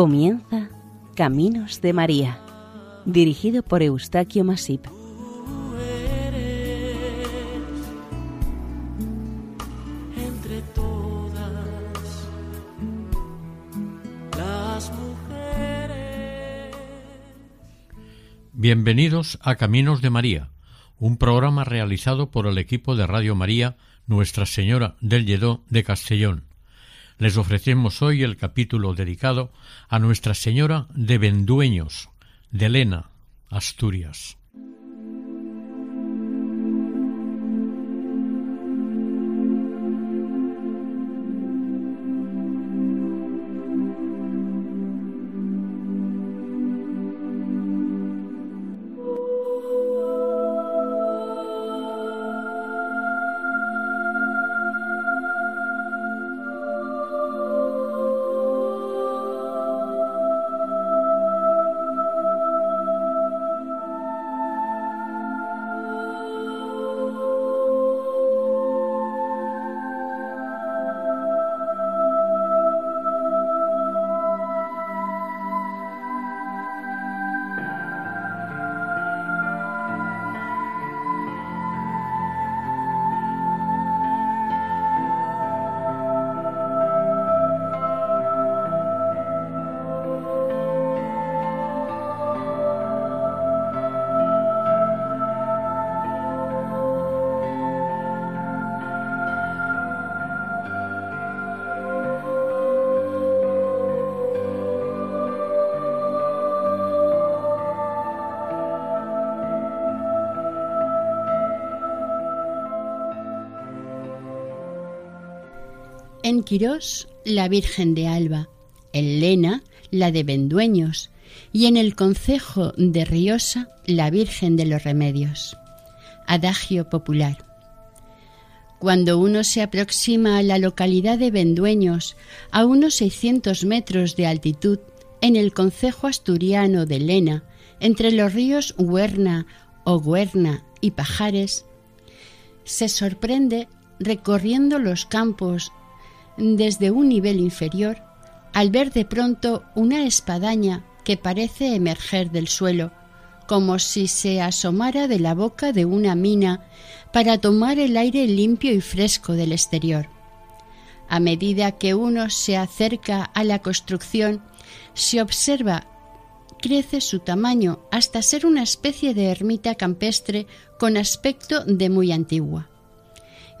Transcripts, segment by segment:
Comienza Caminos de María, dirigido por Eustaquio Masip. entre todas las mujeres. Bienvenidos a Caminos de María, un programa realizado por el equipo de Radio María Nuestra Señora del Lledó de Castellón. Les ofrecemos hoy el capítulo dedicado a Nuestra Señora de Vendueños, de Lena, Asturias. En Quirós, la Virgen de Alba, en Lena, la de Vendueños, y en el concejo de Riosa, la Virgen de los Remedios. Adagio popular. Cuando uno se aproxima a la localidad de Vendueños, a unos 600 metros de altitud, en el concejo asturiano de Lena, entre los ríos Huerna, Oguerna y Pajares, se sorprende recorriendo los campos desde un nivel inferior al ver de pronto una espadaña que parece emerger del suelo, como si se asomara de la boca de una mina para tomar el aire limpio y fresco del exterior. A medida que uno se acerca a la construcción, se observa crece su tamaño hasta ser una especie de ermita campestre con aspecto de muy antigua.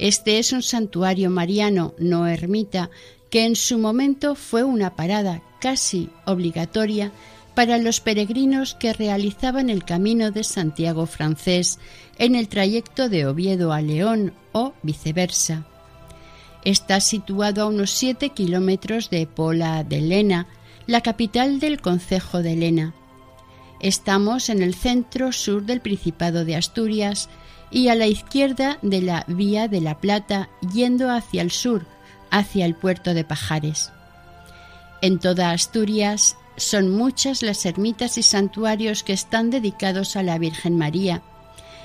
Este es un santuario mariano, no ermita, que en su momento fue una parada casi obligatoria para los peregrinos que realizaban el camino de Santiago francés en el trayecto de Oviedo a León o viceversa. Está situado a unos siete kilómetros de Pola de Lena, la capital del concejo de Lena. Estamos en el centro sur del Principado de Asturias y a la izquierda de la Vía de la Plata yendo hacia el sur, hacia el puerto de Pajares. En toda Asturias son muchas las ermitas y santuarios que están dedicados a la Virgen María.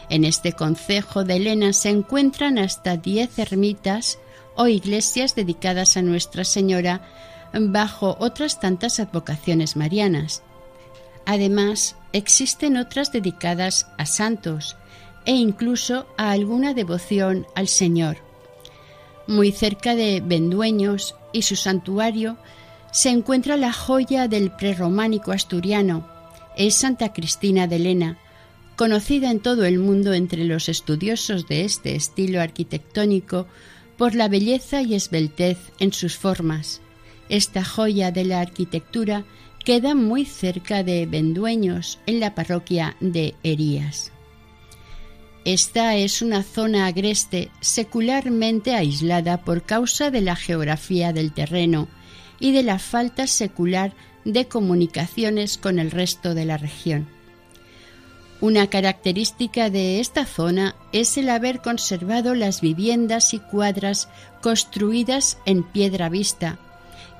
En este concejo de Elena se encuentran hasta diez ermitas o iglesias dedicadas a Nuestra Señora bajo otras tantas advocaciones marianas. Además, existen otras dedicadas a santos, e incluso a alguna devoción al Señor. Muy cerca de Vendueños y su santuario se encuentra la joya del prerrománico asturiano, es Santa Cristina de Lena, conocida en todo el mundo entre los estudiosos de este estilo arquitectónico por la belleza y esbeltez en sus formas. Esta joya de la arquitectura queda muy cerca de Vendueños, en la parroquia de Herías. Esta es una zona agreste secularmente aislada por causa de la geografía del terreno y de la falta secular de comunicaciones con el resto de la región. Una característica de esta zona es el haber conservado las viviendas y cuadras construidas en piedra vista,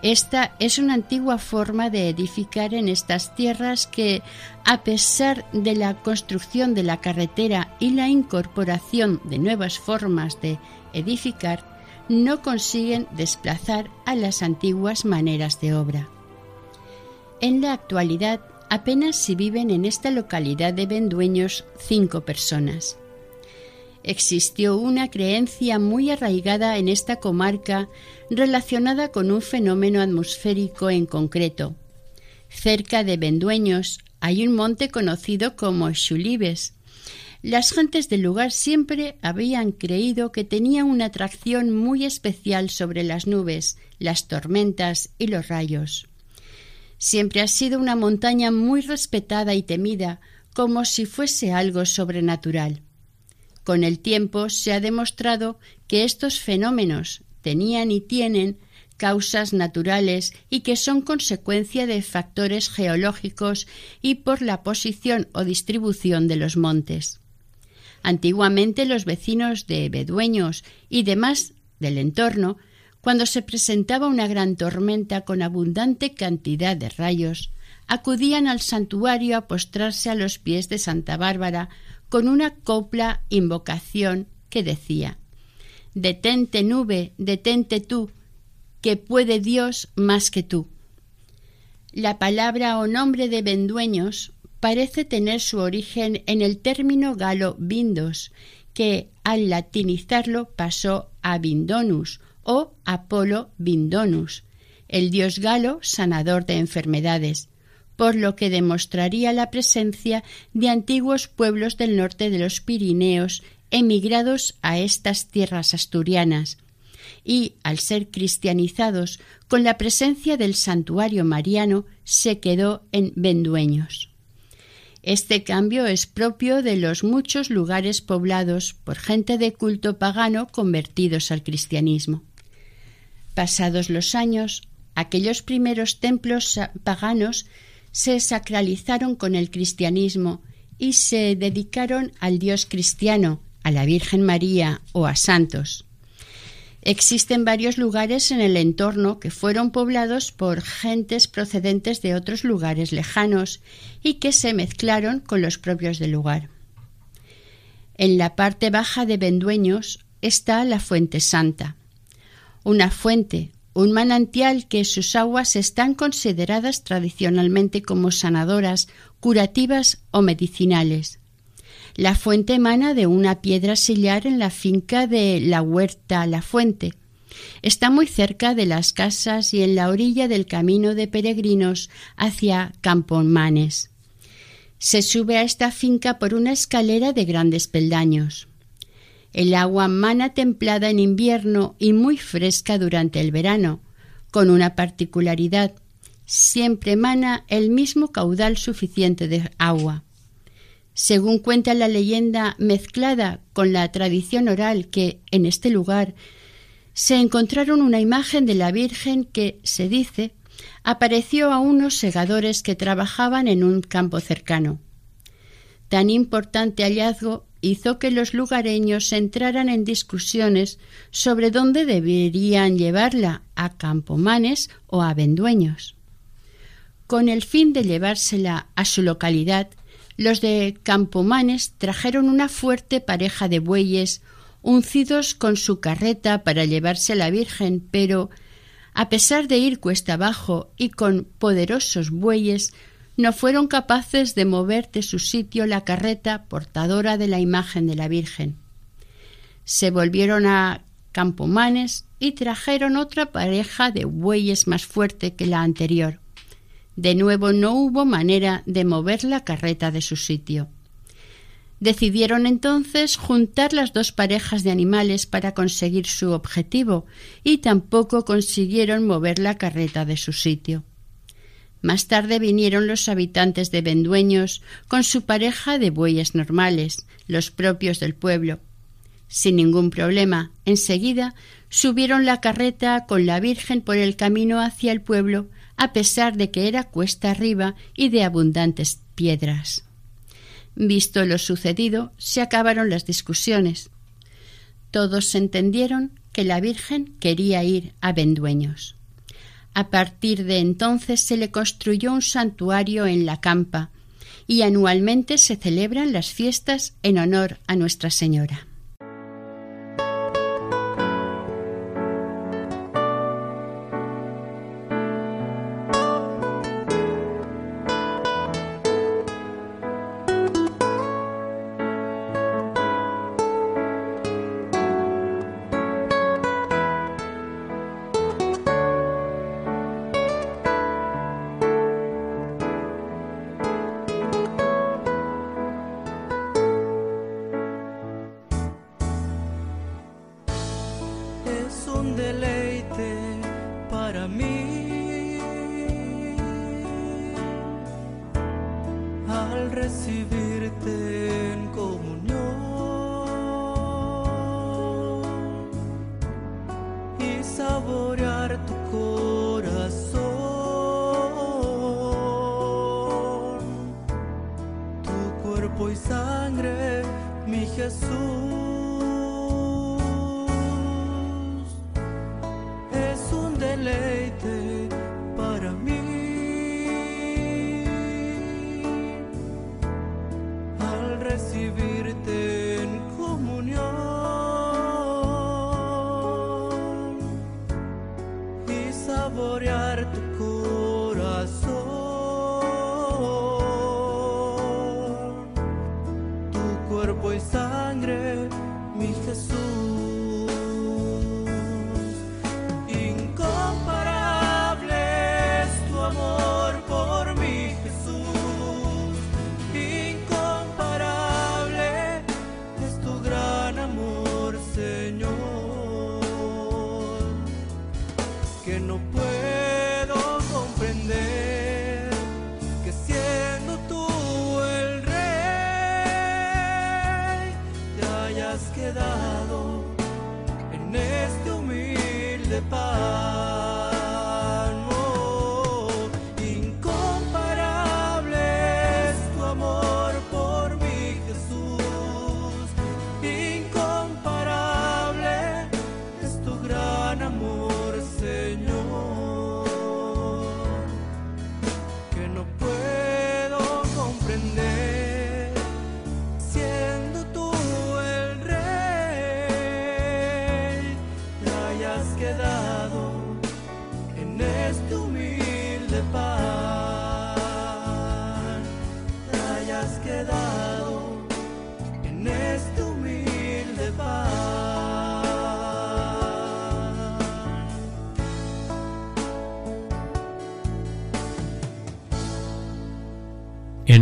esta es una antigua forma de edificar en estas tierras que, a pesar de la construcción de la carretera y la incorporación de nuevas formas de edificar, no consiguen desplazar a las antiguas maneras de obra. En la actualidad apenas si viven en esta localidad de Vendueños cinco personas. Existió una creencia muy arraigada en esta comarca relacionada con un fenómeno atmosférico en concreto. Cerca de Vendueños hay un monte conocido como Xulibes. Las gentes del lugar siempre habían creído que tenía una atracción muy especial sobre las nubes, las tormentas y los rayos. Siempre ha sido una montaña muy respetada y temida, como si fuese algo sobrenatural. Con el tiempo se ha demostrado que estos fenómenos tenían y tienen causas naturales y que son consecuencia de factores geológicos y por la posición o distribución de los montes. Antiguamente los vecinos de Bedueños y demás del entorno cuando se presentaba una gran tormenta con abundante cantidad de rayos, acudían al santuario a postrarse a los pies de Santa Bárbara con una copla invocación que decía Detente nube, detente tú, que puede Dios más que tú. La palabra o nombre de Vendueños parece tener su origen en el término galo vindos, que al latinizarlo pasó a vindonus o Apolo Vindonus, el dios galo sanador de enfermedades, por lo que demostraría la presencia de antiguos pueblos del norte de los Pirineos emigrados a estas tierras asturianas, y, al ser cristianizados con la presencia del santuario mariano, se quedó en Vendueños. Este cambio es propio de los muchos lugares poblados por gente de culto pagano convertidos al cristianismo. Pasados los años, aquellos primeros templos paganos se sacralizaron con el cristianismo y se dedicaron al Dios cristiano, a la Virgen María o a santos. Existen varios lugares en el entorno que fueron poblados por gentes procedentes de otros lugares lejanos y que se mezclaron con los propios del lugar. En la parte baja de Vendueños está la Fuente Santa una fuente, un manantial que sus aguas están consideradas tradicionalmente como sanadoras, curativas o medicinales. La fuente emana de una piedra sillar en la finca de la huerta La Fuente. Está muy cerca de las casas y en la orilla del camino de peregrinos hacia Campomanes. Se sube a esta finca por una escalera de grandes peldaños. El agua mana templada en invierno y muy fresca durante el verano, con una particularidad. Siempre mana el mismo caudal suficiente de agua. Según cuenta la leyenda mezclada con la tradición oral que en este lugar se encontraron una imagen de la Virgen que, se dice, apareció a unos segadores que trabajaban en un campo cercano. Tan importante hallazgo hizo que los lugareños entraran en discusiones sobre dónde deberían llevarla, a Campomanes o a Vendueños. Con el fin de llevársela a su localidad, los de Campomanes trajeron una fuerte pareja de bueyes uncidos con su carreta para llevarse a la Virgen, pero a pesar de ir cuesta abajo y con poderosos bueyes, no fueron capaces de mover de su sitio la carreta portadora de la imagen de la Virgen. Se volvieron a Campomanes y trajeron otra pareja de bueyes más fuerte que la anterior. De nuevo no hubo manera de mover la carreta de su sitio. Decidieron entonces juntar las dos parejas de animales para conseguir su objetivo y tampoco consiguieron mover la carreta de su sitio. Más tarde vinieron los habitantes de Vendueños con su pareja de bueyes normales, los propios del pueblo. Sin ningún problema, enseguida subieron la carreta con la Virgen por el camino hacia el pueblo, a pesar de que era cuesta arriba y de abundantes piedras. Visto lo sucedido, se acabaron las discusiones. Todos entendieron que la Virgen quería ir a Vendueños. A partir de entonces se le construyó un santuario en la campa y anualmente se celebran las fiestas en honor a Nuestra Señora. No puedo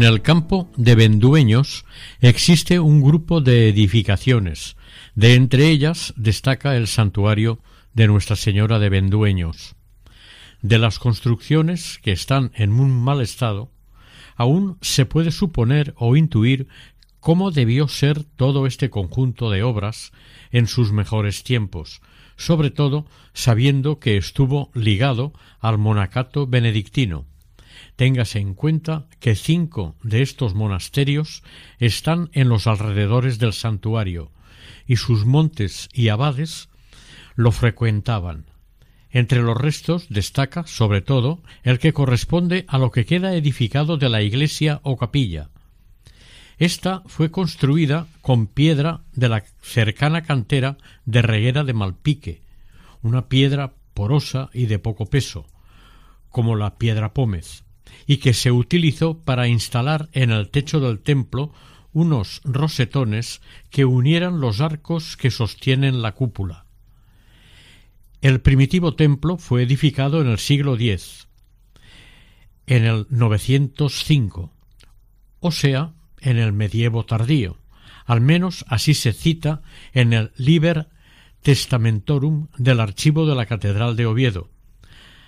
En el campo de Vendueños existe un grupo de edificaciones. De entre ellas destaca el santuario de Nuestra Señora de Vendueños. De las construcciones que están en muy mal estado, aún se puede suponer o intuir cómo debió ser todo este conjunto de obras en sus mejores tiempos, sobre todo sabiendo que estuvo ligado al monacato benedictino. Téngase en cuenta que cinco de estos monasterios están en los alrededores del santuario, y sus montes y abades lo frecuentaban. Entre los restos destaca, sobre todo, el que corresponde a lo que queda edificado de la iglesia o capilla. Esta fue construida con piedra de la cercana cantera de Reguera de Malpique, una piedra porosa y de poco peso, como la piedra pómez, y que se utilizó para instalar en el techo del templo unos rosetones que unieran los arcos que sostienen la cúpula. El primitivo templo fue edificado en el siglo X, en el 905, o sea, en el medievo tardío. Al menos así se cita en el Liber Testamentorum del archivo de la Catedral de Oviedo.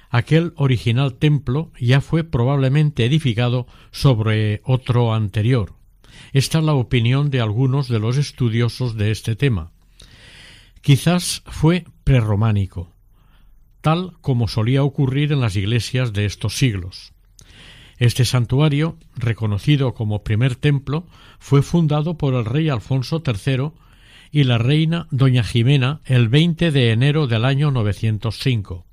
Aquel original templo ya fue probablemente edificado sobre otro anterior. Esta es la opinión de algunos de los estudiosos de este tema. Quizás fue prerrománico, tal como solía ocurrir en las iglesias de estos siglos. Este santuario, reconocido como primer templo, fue fundado por el rey Alfonso III y la reina doña Jimena el 20 de enero del año 905.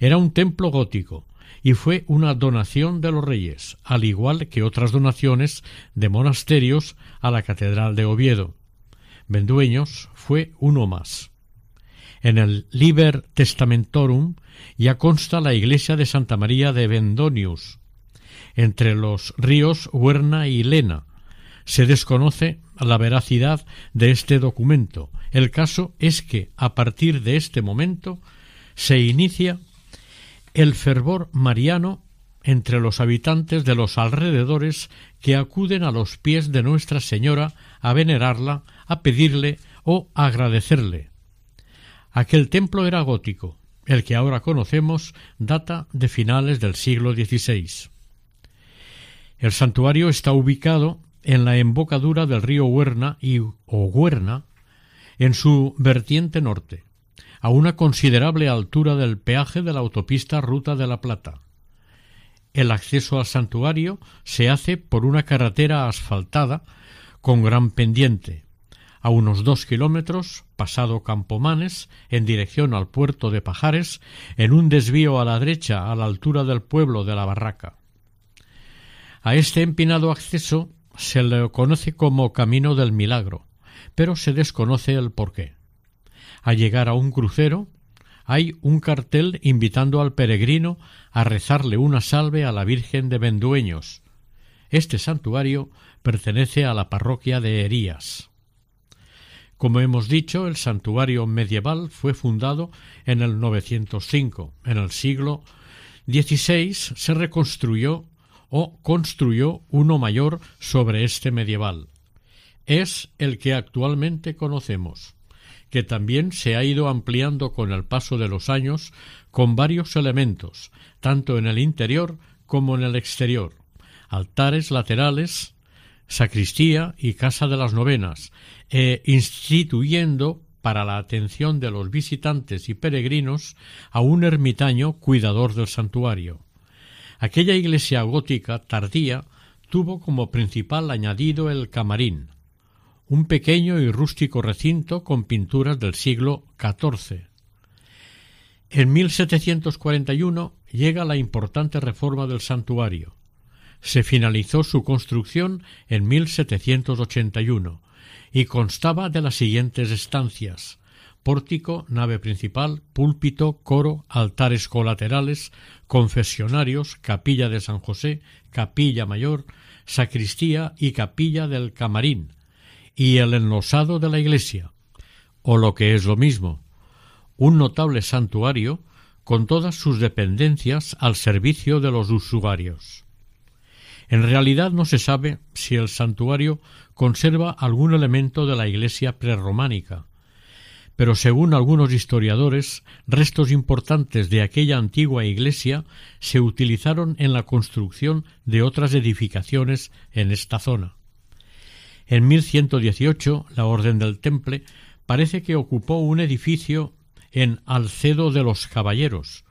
Era un templo gótico y fue una donación de los reyes, al igual que otras donaciones de monasterios a la Catedral de Oviedo. Vendueños fue uno más. En el Liber Testamentorum ya consta la iglesia de Santa María de Vendonius, entre los ríos Huerna y Lena. Se desconoce la veracidad de este documento. El caso es que, a partir de este momento, se inicia el fervor mariano entre los habitantes de los alrededores que acuden a los pies de Nuestra Señora a venerarla, a pedirle o agradecerle. Aquel templo era gótico, el que ahora conocemos data de finales del siglo XVI. El santuario está ubicado en la embocadura del río Huerna y o en su vertiente norte, a una considerable altura del peaje de la autopista Ruta de la Plata. El acceso al santuario se hace por una carretera asfaltada con gran pendiente, a unos dos kilómetros, pasado Campomanes, en dirección al puerto de Pajares, en un desvío a la derecha a la altura del pueblo de la Barraca. A este empinado acceso se le conoce como Camino del Milagro, pero se desconoce el porqué. Al llegar a un crucero, hay un cartel invitando al peregrino a rezarle una salve a la Virgen de Vendueños. Este santuario pertenece a la parroquia de Herías. Como hemos dicho, el santuario medieval fue fundado en el 905. En el siglo XVI se reconstruyó o construyó uno mayor sobre este medieval. Es el que actualmente conocemos, que también se ha ido ampliando con el paso de los años con varios elementos, tanto en el interior como en el exterior, altares laterales, sacristía y casa de las novenas, e instituyendo para la atención de los visitantes y peregrinos a un ermitaño cuidador del santuario. Aquella iglesia gótica tardía tuvo como principal añadido el camarín, un pequeño y rústico recinto con pinturas del siglo XIV. En 1741 llega la importante reforma del santuario, se finalizó su construcción en 1781 y constaba de las siguientes estancias pórtico, nave principal, púlpito, coro, altares colaterales, confesionarios, capilla de San José, capilla mayor, sacristía y capilla del camarín, y el enlosado de la iglesia, o lo que es lo mismo, un notable santuario con todas sus dependencias al servicio de los usuarios. En realidad no se sabe si el santuario conserva algún elemento de la iglesia prerrománica, pero según algunos historiadores, restos importantes de aquella antigua iglesia se utilizaron en la construcción de otras edificaciones en esta zona. En 1118, la Orden del Temple parece que ocupó un edificio en Alcedo de los Caballeros,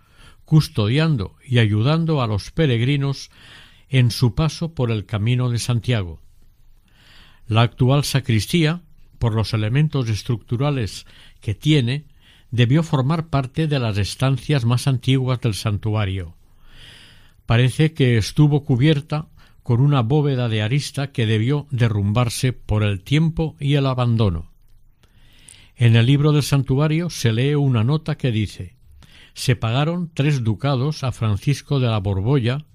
custodiando y ayudando a los peregrinos en su paso por el camino de Santiago. La actual sacristía, por los elementos estructurales que tiene, debió formar parte de las estancias más antiguas del santuario. Parece que estuvo cubierta con una bóveda de arista que debió derrumbarse por el tiempo y el abandono. En el libro del santuario se lee una nota que dice se pagaron tres ducados a Francisco de la Borbolla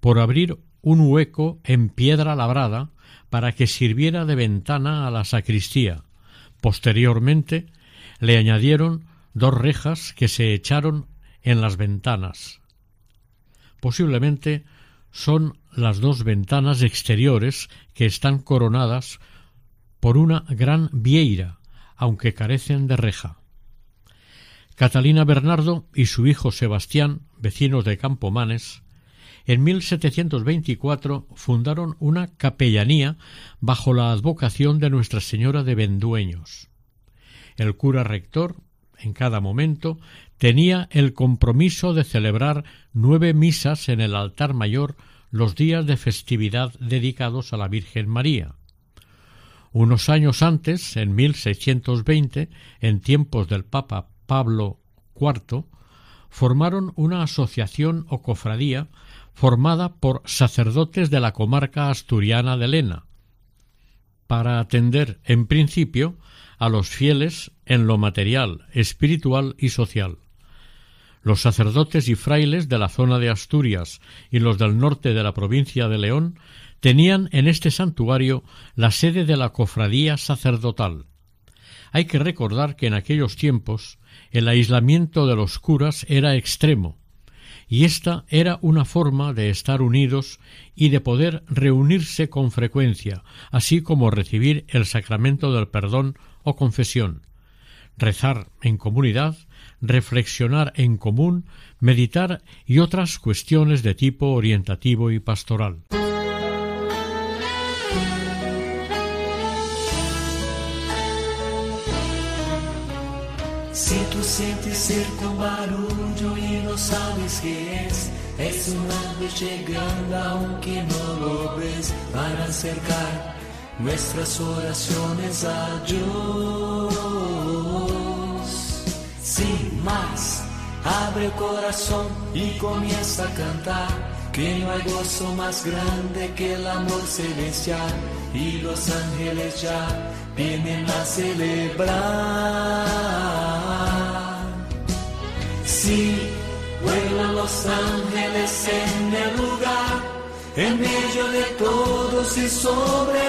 por abrir un hueco en piedra labrada para que sirviera de ventana a la sacristía. Posteriormente le añadieron dos rejas que se echaron en las ventanas. Posiblemente son las dos ventanas exteriores que están coronadas por una gran vieira, aunque carecen de reja. Catalina Bernardo y su hijo Sebastián, vecinos de Campomanes, en 1724 fundaron una capellanía bajo la advocación de Nuestra Señora de Vendueños. El cura rector, en cada momento, tenía el compromiso de celebrar nueve misas en el altar mayor los días de festividad dedicados a la Virgen María. Unos años antes, en 1620, en tiempos del Papa Pablo IV, formaron una asociación o cofradía formada por sacerdotes de la comarca asturiana de Lena, para atender, en principio, a los fieles en lo material, espiritual y social. Los sacerdotes y frailes de la zona de Asturias y los del norte de la provincia de León tenían en este santuario la sede de la cofradía sacerdotal. Hay que recordar que en aquellos tiempos el aislamiento de los curas era extremo, y esta era una forma de estar unidos y de poder reunirse con frecuencia, así como recibir el sacramento del perdón o confesión. rezar en comunidad, reflexionar en común, meditar y otras cuestiones de tipo orientativo y pastoral. Si tú sientes un barullo y no sabes qué es, es un ángel llegando aunque no lo ves para acercar nuestras oraciones a Dios. Sin más, abre el corazón y comienza a cantar, que no hay gozo más grande que el amor celestial. Y los ángeles ya vienen a celebrar. Sí, vuelan los ángeles en el lugar en medio de todos y sobre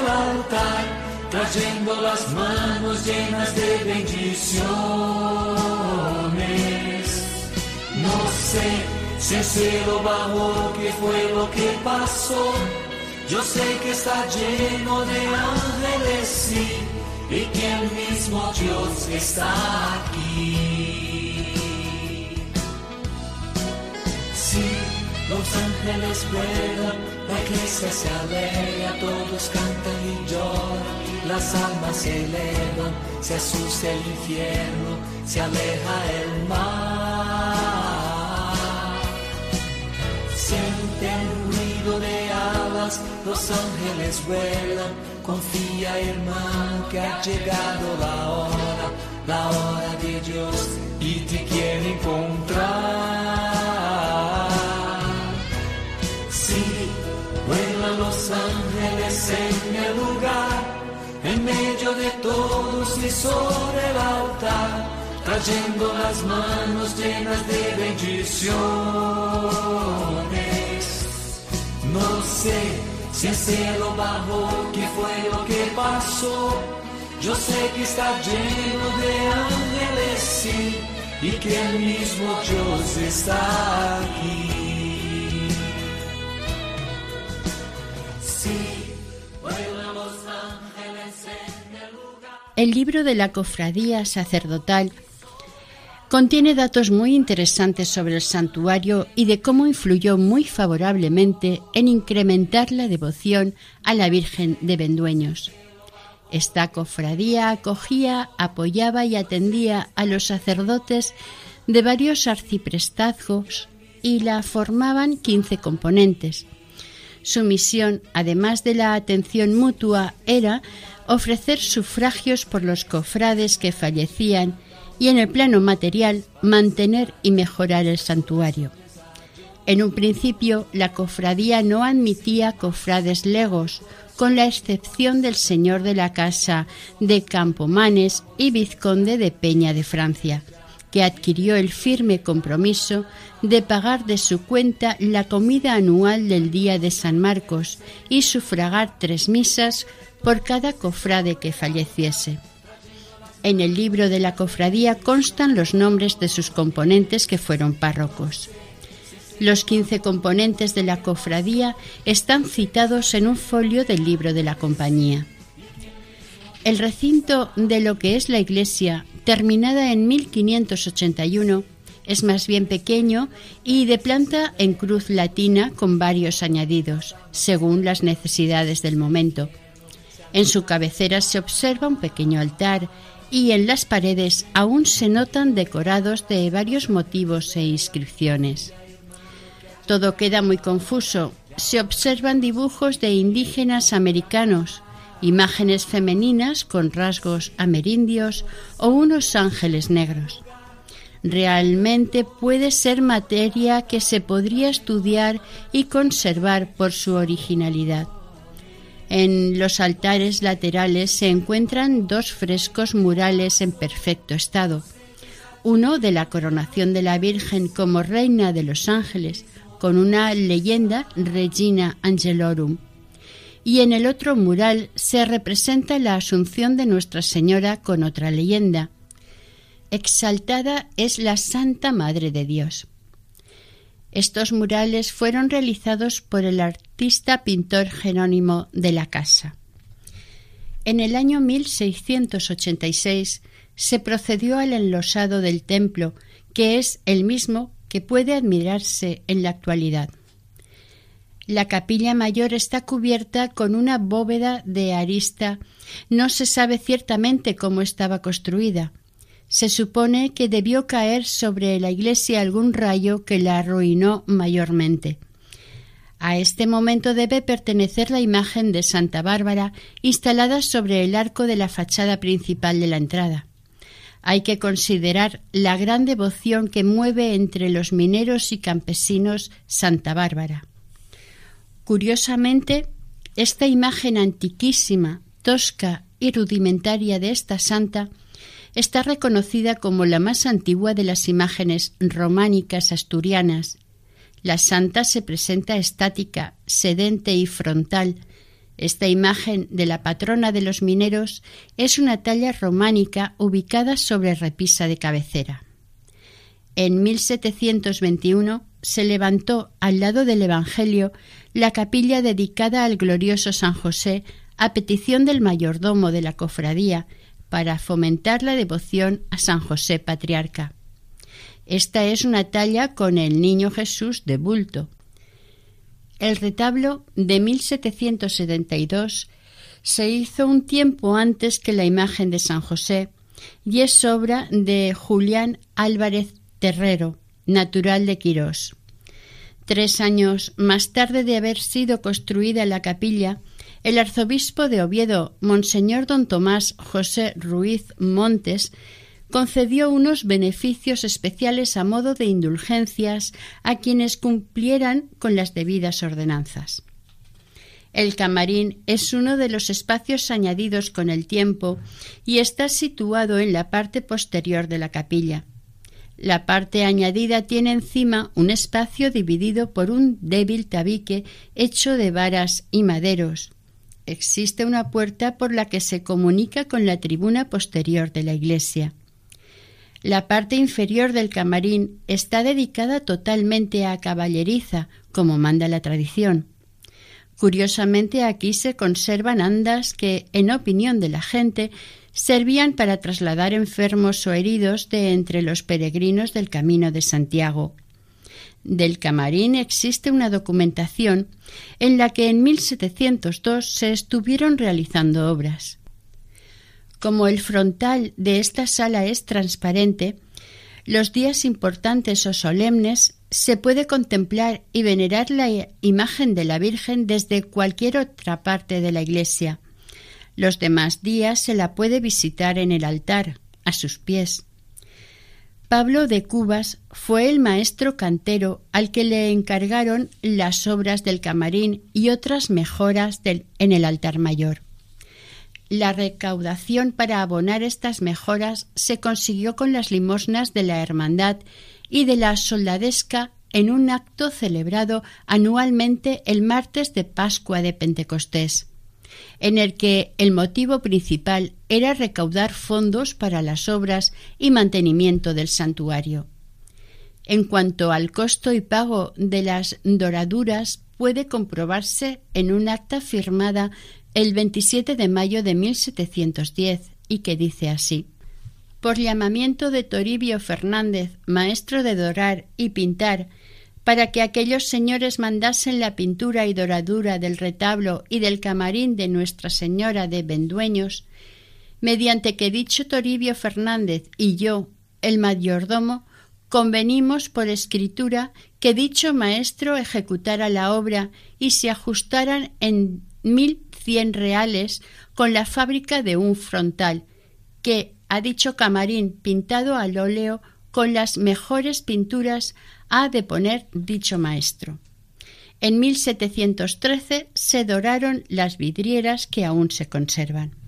trayendo las manos llenas de bendiciones. No sé si el cielo bajó, qué fue lo que pasó. Yo sé que está lleno de ángeles, sí, y que el mismo Dios está aquí. Sí, los ángeles vuelan la iglesia se alegra, todos cantan y lloran, las almas se elevan, se asusta el infierno, se aleja el mar. Siente el ruido de alas, los ángeles vuelan, confía hermano que ha llegado la hora, la hora de Dios y te quiere encontrar. Ángeles en el lugar, en medio de todos y sobre el altar, trayendo las manos llenas de bendiciones. No sé si el cielo bajó, qué fue lo que pasó. Yo sé que está lleno de ángeles, sí, y que el mismo Dios está aquí. El libro de la cofradía sacerdotal contiene datos muy interesantes sobre el santuario y de cómo influyó muy favorablemente en incrementar la devoción a la Virgen de Vendueños. Esta cofradía acogía, apoyaba y atendía a los sacerdotes de varios arciprestazgos y la formaban 15 componentes. Su misión, además de la atención mutua, era ofrecer sufragios por los cofrades que fallecían y en el plano material mantener y mejorar el santuario. En un principio la cofradía no admitía cofrades legos, con la excepción del señor de la casa de Campomanes y vizconde de Peña de Francia, que adquirió el firme compromiso de pagar de su cuenta la comida anual del día de San Marcos y sufragar tres misas por cada cofrade que falleciese. En el libro de la cofradía constan los nombres de sus componentes que fueron párrocos. Los quince componentes de la cofradía están citados en un folio del libro de la compañía. El recinto de lo que es la iglesia, terminada en 1581, es más bien pequeño y de planta en cruz latina con varios añadidos, según las necesidades del momento. En su cabecera se observa un pequeño altar y en las paredes aún se notan decorados de varios motivos e inscripciones. Todo queda muy confuso. Se observan dibujos de indígenas americanos, imágenes femeninas con rasgos amerindios o unos ángeles negros. Realmente puede ser materia que se podría estudiar y conservar por su originalidad. En los altares laterales se encuentran dos frescos murales en perfecto estado. Uno de la coronación de la Virgen como Reina de los Ángeles, con una leyenda Regina Angelorum. Y en el otro mural se representa la Asunción de Nuestra Señora con otra leyenda. Exaltada es la Santa Madre de Dios. Estos murales fueron realizados por el artista pintor Jerónimo de la Casa. En el año 1686 se procedió al enlosado del templo, que es el mismo que puede admirarse en la actualidad. La capilla mayor está cubierta con una bóveda de arista. No se sabe ciertamente cómo estaba construida. Se supone que debió caer sobre la iglesia algún rayo que la arruinó mayormente. A este momento debe pertenecer la imagen de Santa Bárbara instalada sobre el arco de la fachada principal de la entrada. Hay que considerar la gran devoción que mueve entre los mineros y campesinos Santa Bárbara. Curiosamente, esta imagen antiquísima, tosca y rudimentaria de esta santa está reconocida como la más antigua de las imágenes románicas asturianas. La santa se presenta estática, sedente y frontal. Esta imagen de la patrona de los mineros es una talla románica ubicada sobre repisa de cabecera. En 1721 se levantó al lado del Evangelio la capilla dedicada al glorioso San José a petición del mayordomo de la cofradía para fomentar la devoción a San José Patriarca. Esta es una talla con el Niño Jesús de bulto. El retablo de 1772 se hizo un tiempo antes que la imagen de San José y es obra de Julián Álvarez Terrero, natural de Quirós. Tres años más tarde de haber sido construida la capilla, el arzobispo de Oviedo, Monseñor don Tomás José Ruiz Montes, concedió unos beneficios especiales a modo de indulgencias a quienes cumplieran con las debidas ordenanzas. El camarín es uno de los espacios añadidos con el tiempo y está situado en la parte posterior de la capilla. La parte añadida tiene encima un espacio dividido por un débil tabique hecho de varas y maderos. Existe una puerta por la que se comunica con la tribuna posterior de la iglesia. La parte inferior del camarín está dedicada totalmente a caballeriza, como manda la tradición. Curiosamente aquí se conservan andas que, en opinión de la gente, servían para trasladar enfermos o heridos de entre los peregrinos del Camino de Santiago. Del camarín existe una documentación en la que en 1702 se estuvieron realizando obras. Como el frontal de esta sala es transparente, los días importantes o solemnes se puede contemplar y venerar la imagen de la Virgen desde cualquier otra parte de la iglesia. Los demás días se la puede visitar en el altar, a sus pies. Pablo de Cubas fue el maestro cantero al que le encargaron las obras del camarín y otras mejoras en el altar mayor. La recaudación para abonar estas mejoras se consiguió con las limosnas de la Hermandad y de la Soldadesca en un acto celebrado anualmente el martes de Pascua de Pentecostés en el que el motivo principal era recaudar fondos para las obras y mantenimiento del santuario. En cuanto al costo y pago de las doraduras, puede comprobarse en un acta firmada el 27 de mayo de 1710 y que dice así: Por llamamiento de Toribio Fernández, maestro de dorar y pintar, para que aquellos señores mandasen la pintura y doradura del retablo y del camarín de Nuestra Señora de Bendueños, mediante que dicho Toribio Fernández y yo, el mayordomo, convenimos por escritura que dicho maestro ejecutara la obra y se ajustaran en mil cien reales con la fábrica de un frontal, que a dicho camarín pintado al óleo con las mejores pinturas ha de poner dicho maestro. En 1713 se doraron las vidrieras que aún se conservan.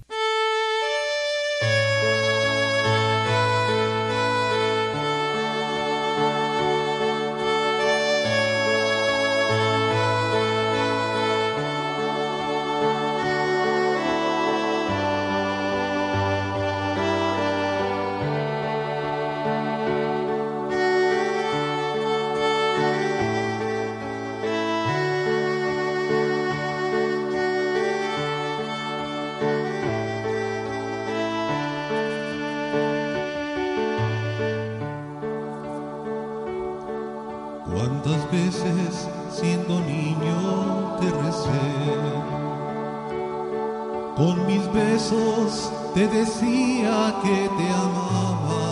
Te decía que te amaba.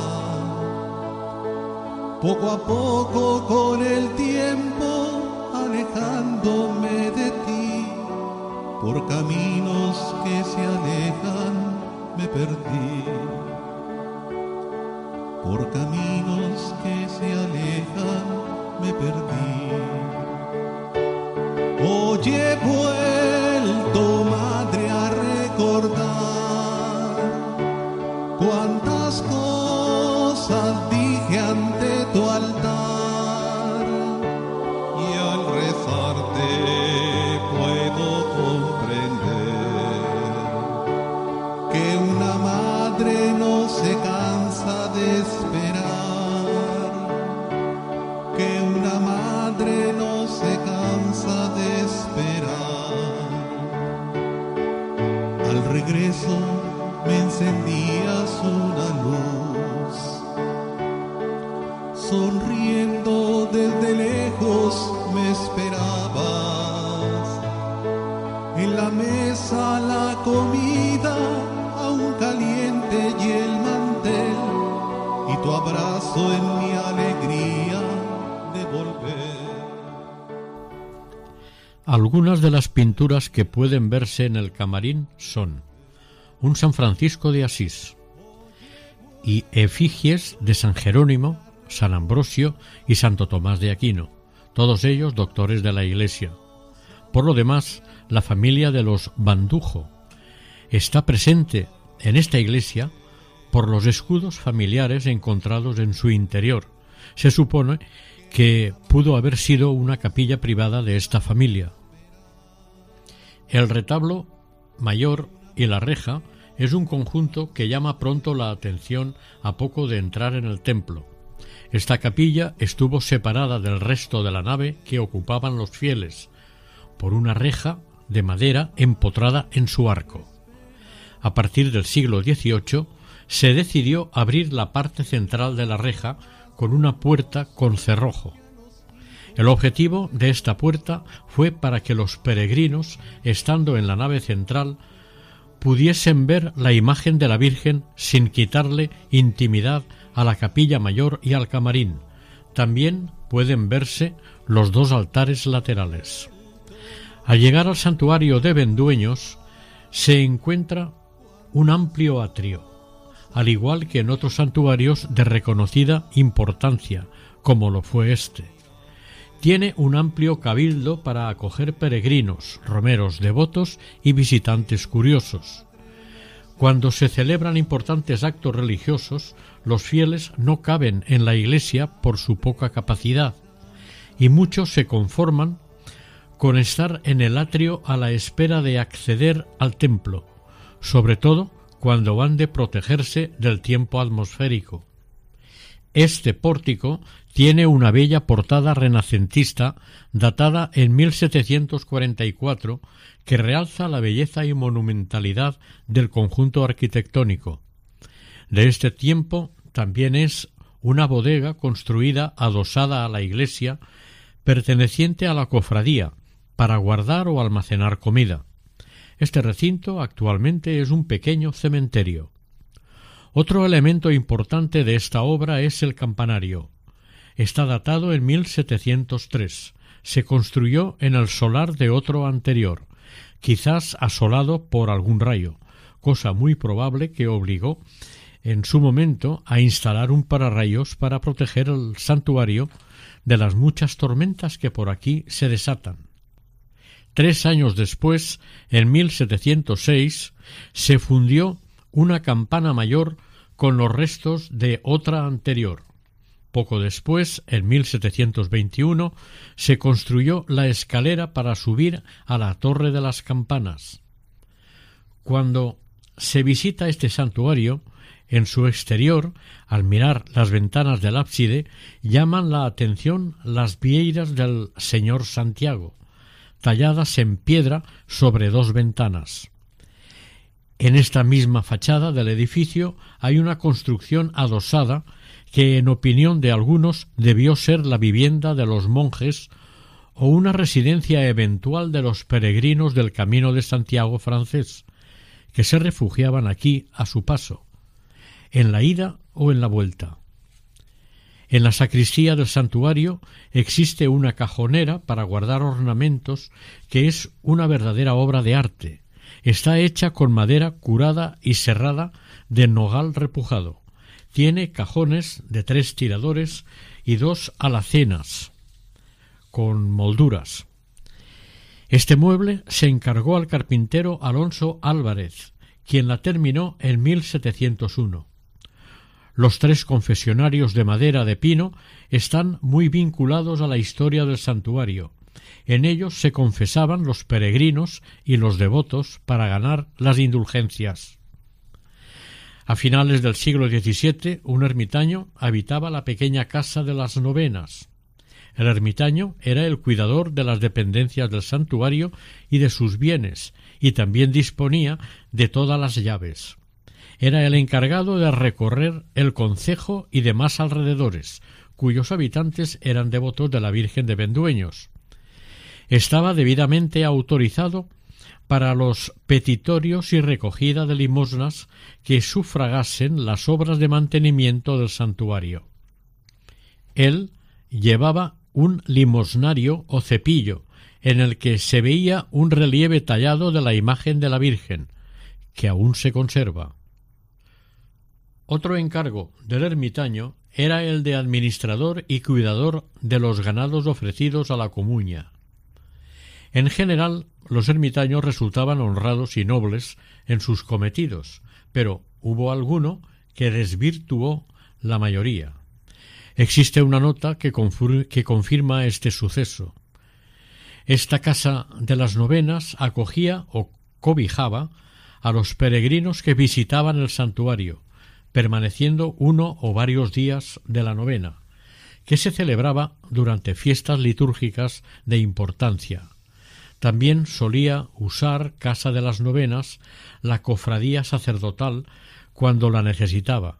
Poco a poco con el tiempo alejándome de ti. Por caminos que se alejan me perdí. Por caminos que se alejan me perdí. Abrazo en mi alegría de volver. Algunas de las pinturas que pueden verse en el camarín son un San Francisco de Asís y efigies de San Jerónimo, San Ambrosio y Santo Tomás de Aquino, todos ellos doctores de la Iglesia. Por lo demás, la familia de los Bandujo está presente en esta iglesia por los escudos familiares encontrados en su interior. Se supone que pudo haber sido una capilla privada de esta familia. El retablo mayor y la reja es un conjunto que llama pronto la atención a poco de entrar en el templo. Esta capilla estuvo separada del resto de la nave que ocupaban los fieles por una reja de madera empotrada en su arco. A partir del siglo XVIII se decidió abrir la parte central de la reja con una puerta con cerrojo. El objetivo de esta puerta fue para que los peregrinos, estando en la nave central, pudiesen ver la imagen de la Virgen sin quitarle intimidad a la capilla mayor y al camarín. También pueden verse los dos altares laterales. Al llegar al santuario de Vendueños se encuentra un amplio atrio, al igual que en otros santuarios de reconocida importancia, como lo fue este. Tiene un amplio cabildo para acoger peregrinos, romeros devotos y visitantes curiosos. Cuando se celebran importantes actos religiosos, los fieles no caben en la iglesia por su poca capacidad, y muchos se conforman con estar en el atrio a la espera de acceder al templo, sobre todo cuando van de protegerse del tiempo atmosférico. Este pórtico tiene una bella portada renacentista datada en 1744 que realza la belleza y monumentalidad del conjunto arquitectónico. De este tiempo también es una bodega construida adosada a la iglesia perteneciente a la cofradía para guardar o almacenar comida. Este recinto actualmente es un pequeño cementerio. Otro elemento importante de esta obra es el campanario. Está datado en 1703. Se construyó en el solar de otro anterior, quizás asolado por algún rayo, cosa muy probable que obligó en su momento a instalar un pararrayos para proteger el santuario de las muchas tormentas que por aquí se desatan. Tres años después, en 1706, se fundió una campana mayor con los restos de otra anterior. Poco después, en 1721, se construyó la escalera para subir a la Torre de las Campanas. Cuando se visita este santuario, en su exterior, al mirar las ventanas del ábside, llaman la atención las vieiras del Señor Santiago, talladas en piedra sobre dos ventanas. En esta misma fachada del edificio hay una construcción adosada que en opinión de algunos debió ser la vivienda de los monjes o una residencia eventual de los peregrinos del Camino de Santiago francés, que se refugiaban aquí a su paso, en la ida o en la vuelta. En la sacristía del santuario existe una cajonera para guardar ornamentos que es una verdadera obra de arte. Está hecha con madera curada y serrada de nogal repujado. Tiene cajones de tres tiradores y dos alacenas con molduras. Este mueble se encargó al carpintero Alonso Álvarez, quien la terminó en 1701. Los tres confesionarios de madera de pino están muy vinculados a la historia del santuario. En ellos se confesaban los peregrinos y los devotos para ganar las indulgencias. A finales del siglo XVII, un ermitaño habitaba la pequeña casa de las novenas. El ermitaño era el cuidador de las dependencias del santuario y de sus bienes, y también disponía de todas las llaves. Era el encargado de recorrer el concejo y demás alrededores, cuyos habitantes eran devotos de la Virgen de Vendueños. Estaba debidamente autorizado para los petitorios y recogida de limosnas que sufragasen las obras de mantenimiento del santuario. Él llevaba un limosnario o cepillo, en el que se veía un relieve tallado de la imagen de la Virgen, que aún se conserva. Otro encargo del ermitaño era el de administrador y cuidador de los ganados ofrecidos a la comuña. En general, los ermitaños resultaban honrados y nobles en sus cometidos, pero hubo alguno que desvirtuó la mayoría. Existe una nota que, confirma este suceso. Esta casa de las novenas acogía o cobijaba a los peregrinos que visitaban el santuario, permaneciendo uno o varios días de la novena, que se celebraba durante fiestas litúrgicas de importancia. También solía usar Casa de las Novenas la cofradía sacerdotal cuando la necesitaba,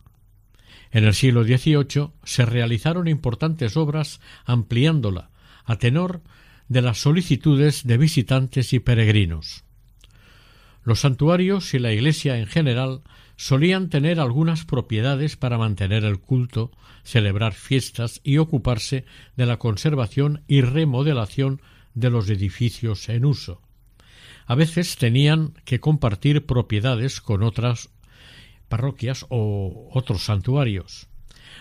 en el siglo XVIII se realizaron importantes obras ampliándola a tenor de las solicitudes de visitantes y peregrinos. Los santuarios y la iglesia en general solían tener algunas propiedades para mantener el culto, celebrar fiestas y ocuparse de la conservación y remodelación de los edificios en uso. A veces tenían que compartir propiedades con otras parroquias o otros santuarios.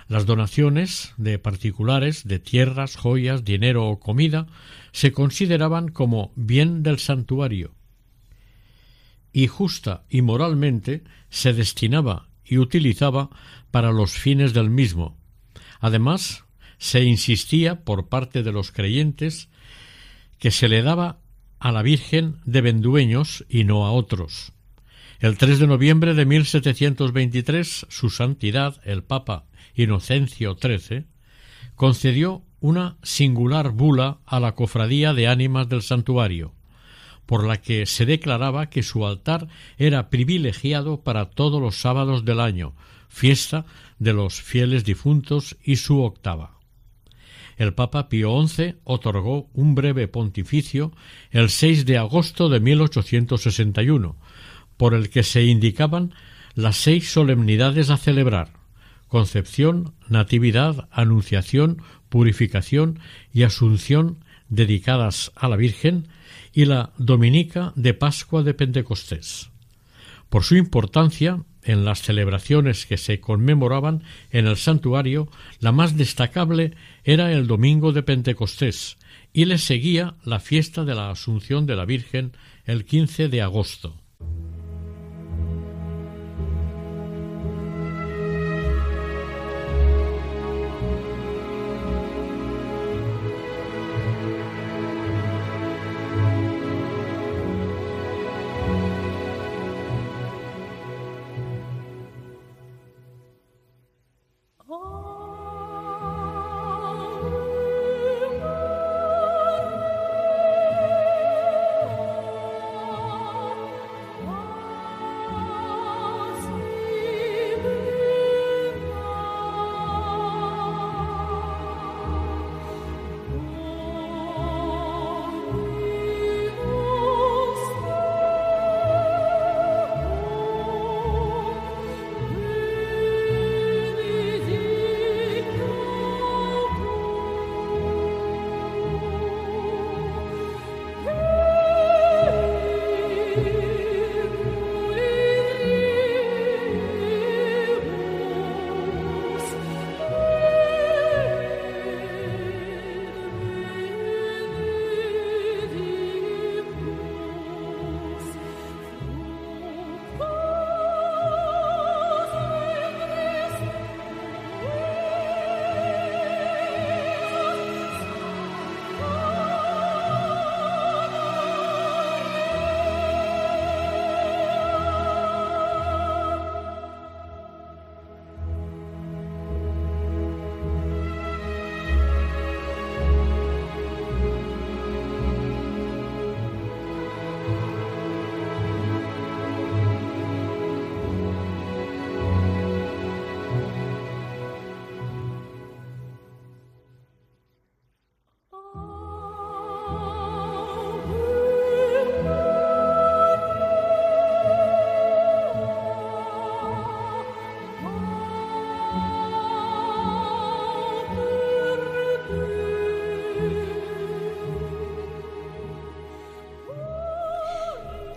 Las donaciones de particulares de tierras, joyas, dinero o comida se consideraban como bien del santuario y justa y moralmente se destinaba y utilizaba para los fines del mismo. Además, se insistía por parte de los creyentes que se le daba a la Virgen de Vendueños y no a otros. El 3 de noviembre de 1723, su santidad, el Papa Inocencio XIII, concedió una singular bula a la cofradía de ánimas del santuario, por la que se declaraba que su altar era privilegiado para todos los sábados del año, fiesta de los fieles difuntos y su octava. El Papa Pío XI otorgó un breve pontificio el 6 de agosto de 1861, por el que se indicaban las seis solemnidades a celebrar Concepción, Natividad, Anunciación, Purificación y Asunción dedicadas a la Virgen y la Dominica de Pascua de Pentecostés. Por su importancia, en las celebraciones que se conmemoraban en el santuario, la más destacable era el Domingo de Pentecostés, y le seguía la fiesta de la Asunción de la Virgen el 15 de agosto.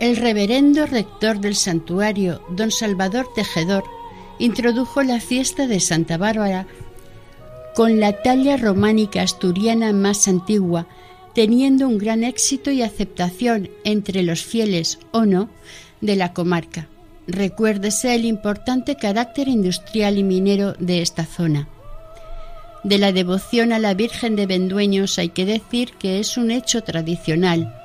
El reverendo rector del santuario, don Salvador Tejedor, introdujo la fiesta de Santa Bárbara con la talla románica asturiana más antigua, teniendo un gran éxito y aceptación entre los fieles o no de la comarca. Recuérdese el importante carácter industrial y minero de esta zona. De la devoción a la Virgen de Vendueños hay que decir que es un hecho tradicional.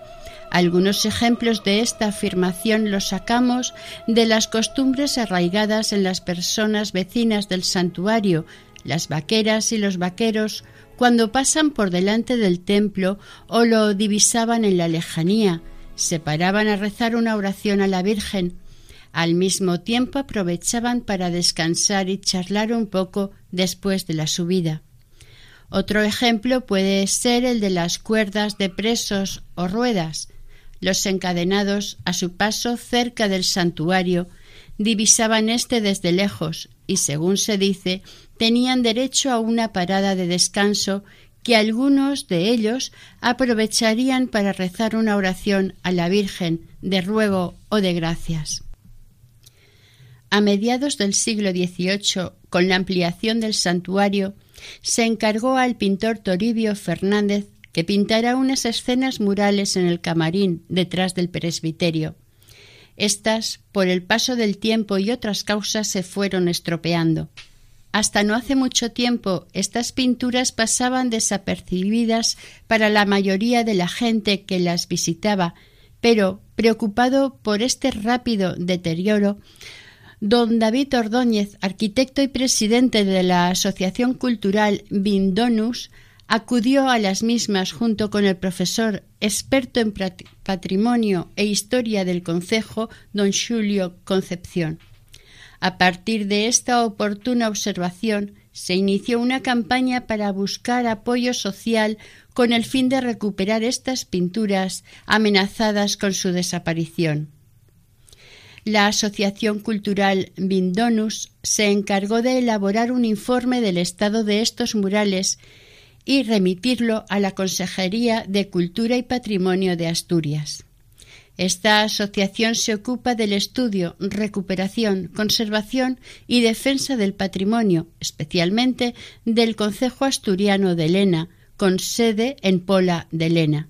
Algunos ejemplos de esta afirmación los sacamos de las costumbres arraigadas en las personas vecinas del santuario, las vaqueras y los vaqueros, cuando pasan por delante del templo o lo divisaban en la lejanía, se paraban a rezar una oración a la Virgen, al mismo tiempo aprovechaban para descansar y charlar un poco después de la subida. Otro ejemplo puede ser el de las cuerdas de presos o ruedas. Los encadenados a su paso cerca del santuario divisaban éste desde lejos y, según se dice, tenían derecho a una parada de descanso que algunos de ellos aprovecharían para rezar una oración a la Virgen de ruego o de gracias. A mediados del siglo XVIII, con la ampliación del santuario, se encargó al pintor Toribio Fernández que pintara unas escenas murales en el camarín detrás del presbiterio. Estas, por el paso del tiempo y otras causas, se fueron estropeando. Hasta no hace mucho tiempo estas pinturas pasaban desapercibidas para la mayoría de la gente que las visitaba, pero, preocupado por este rápido deterioro, Don David Ordóñez, arquitecto y presidente de la Asociación Cultural Vindonus, acudió a las mismas junto con el profesor experto en patrimonio e historia del concejo, don Julio Concepción. A partir de esta oportuna observación, se inició una campaña para buscar apoyo social con el fin de recuperar estas pinturas amenazadas con su desaparición la Asociación Cultural Vindonus se encargó de elaborar un informe del estado de estos murales y remitirlo a la Consejería de Cultura y Patrimonio de Asturias. Esta asociación se ocupa del estudio, recuperación, conservación y defensa del patrimonio, especialmente del Concejo Asturiano de Lena, con sede en Pola de Lena.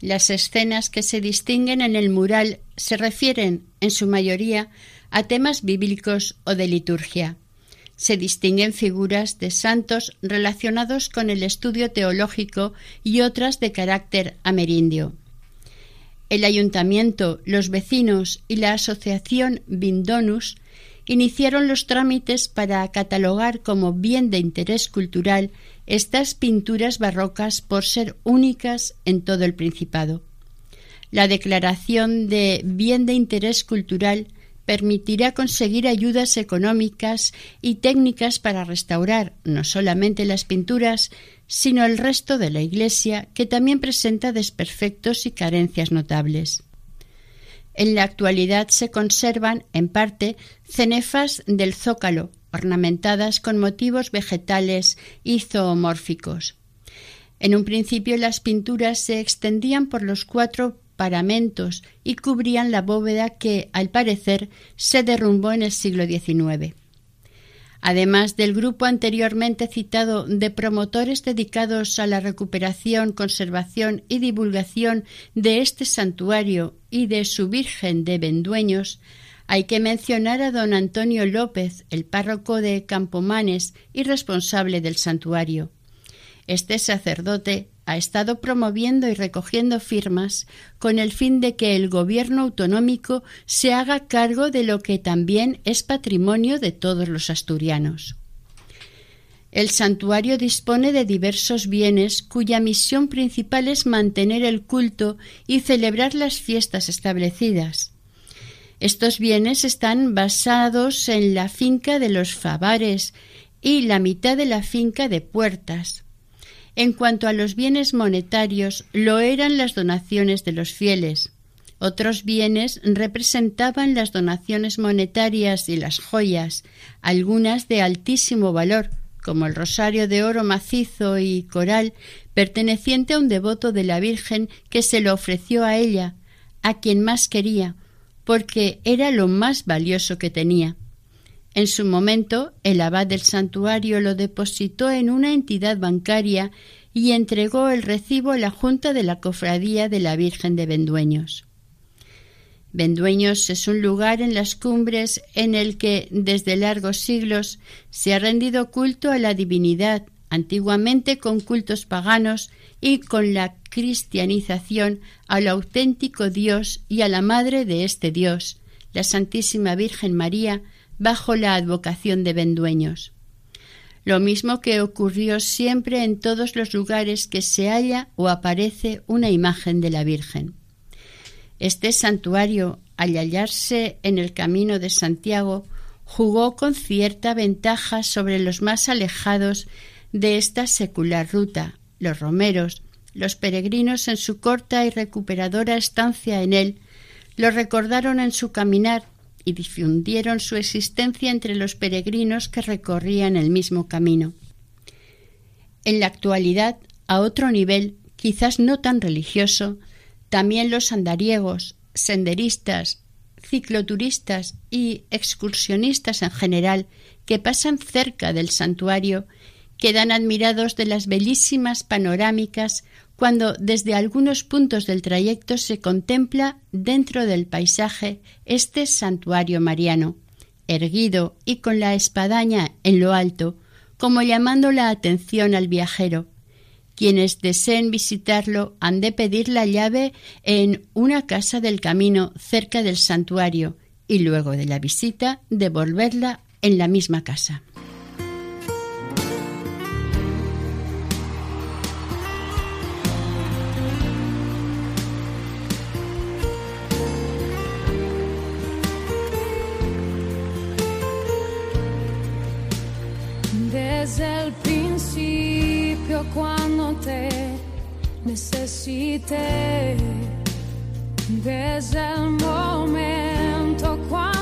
Las escenas que se distinguen en el mural se refieren, en su mayoría, a temas bíblicos o de liturgia. Se distinguen figuras de santos relacionados con el estudio teológico y otras de carácter amerindio. El ayuntamiento, los vecinos y la asociación Vindonus iniciaron los trámites para catalogar como bien de interés cultural estas pinturas barrocas por ser únicas en todo el Principado. La declaración de bien de interés cultural permitirá conseguir ayudas económicas y técnicas para restaurar no solamente las pinturas, sino el resto de la iglesia, que también presenta desperfectos y carencias notables. En la actualidad se conservan, en parte, cenefas del zócalo, ornamentadas con motivos vegetales y zoomórficos. En un principio las pinturas se extendían por los cuatro paramentos y cubrían la bóveda que, al parecer, se derrumbó en el siglo XIX. Además del grupo anteriormente citado de promotores dedicados a la recuperación, conservación y divulgación de este santuario y de su Virgen de Vendueños, hay que mencionar a don Antonio López, el párroco de Campomanes y responsable del santuario. Este sacerdote ha estado promoviendo y recogiendo firmas con el fin de que el gobierno autonómico se haga cargo de lo que también es patrimonio de todos los asturianos. El santuario dispone de diversos bienes cuya misión principal es mantener el culto y celebrar las fiestas establecidas. Estos bienes están basados en la finca de los Favares y la mitad de la finca de Puertas. En cuanto a los bienes monetarios, lo eran las donaciones de los fieles. Otros bienes representaban las donaciones monetarias y las joyas, algunas de altísimo valor, como el rosario de oro macizo y coral perteneciente a un devoto de la Virgen que se lo ofreció a ella, a quien más quería, porque era lo más valioso que tenía. En su momento, el abad del santuario lo depositó en una entidad bancaria y entregó el recibo a la Junta de la Cofradía de la Virgen de Vendueños. Vendueños es un lugar en las cumbres en el que desde largos siglos se ha rendido culto a la divinidad, antiguamente con cultos paganos y con la cristianización al auténtico Dios y a la Madre de este Dios, la Santísima Virgen María, bajo la advocación de Vendueños. Lo mismo que ocurrió siempre en todos los lugares que se halla o aparece una imagen de la Virgen. Este santuario, al hallarse en el camino de Santiago, jugó con cierta ventaja sobre los más alejados de esta secular ruta, los romeros, los peregrinos en su corta y recuperadora estancia en él, lo recordaron en su caminar y difundieron su existencia entre los peregrinos que recorrían el mismo camino. En la actualidad, a otro nivel, quizás no tan religioso, también los andariegos, senderistas, cicloturistas y excursionistas en general que pasan cerca del santuario quedan admirados de las bellísimas panorámicas cuando desde algunos puntos del trayecto se contempla dentro del paisaje este santuario mariano, erguido y con la espadaña en lo alto, como llamando la atención al viajero, quienes deseen visitarlo han de pedir la llave en una casa del camino cerca del santuario y luego de la visita devolverla en la misma casa. Necesité desde el momento cuando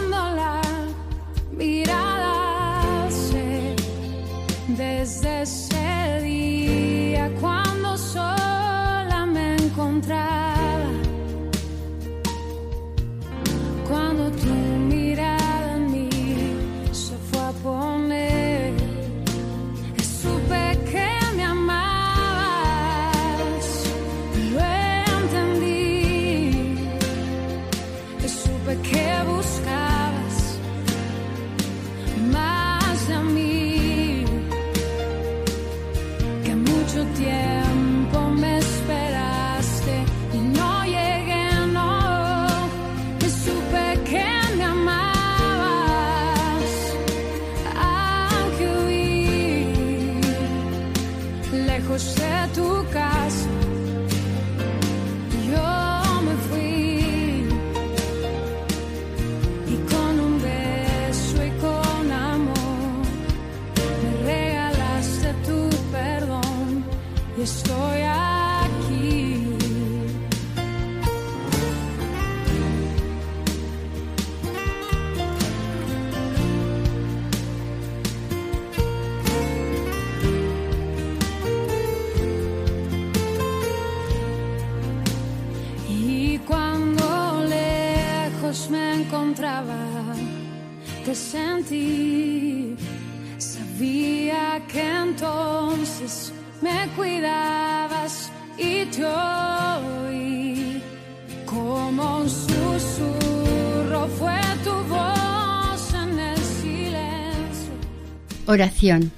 Oración.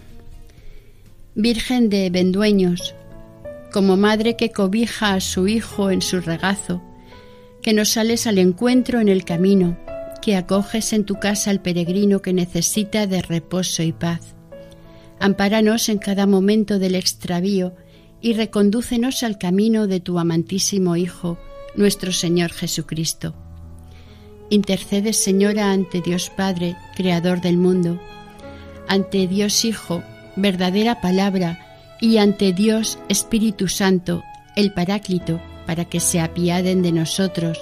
Virgen de Vendueños, como madre que cobija a su hijo en su regazo, que nos sales al encuentro en el camino, que acoges en tu casa al peregrino que necesita de reposo y paz. Ampáranos en cada momento del extravío y recondúcenos al camino de tu amantísimo Hijo, nuestro Señor Jesucristo. Intercede, Señora, ante Dios Padre, Creador del mundo, ante Dios Hijo, verdadera palabra, y ante Dios Espíritu Santo, el Paráclito, para que se apiaden de nosotros,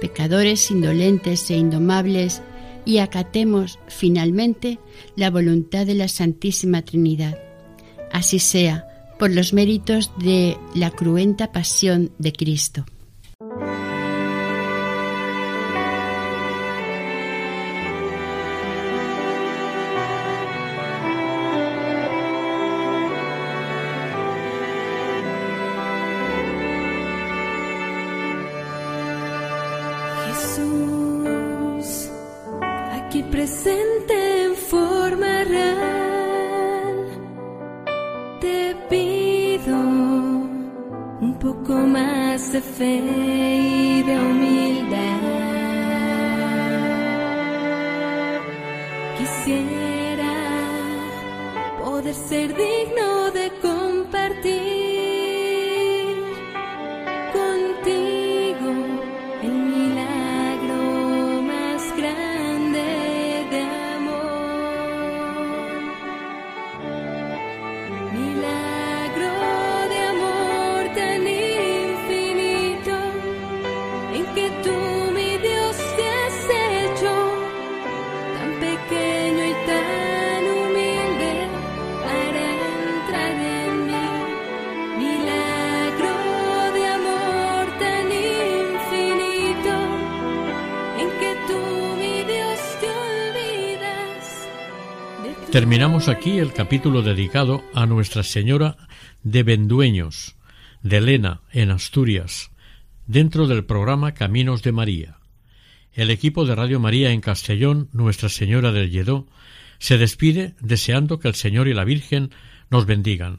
pecadores indolentes e indomables, y acatemos finalmente la voluntad de la Santísima Trinidad. Así sea, por los méritos de la cruenta pasión de Cristo. Terminamos aquí el capítulo dedicado a Nuestra Señora de Vendueños, de Elena, en Asturias, dentro del programa Caminos de María. El equipo de Radio María en Castellón, Nuestra Señora del Lledó, se despide deseando que el Señor y la Virgen nos bendigan.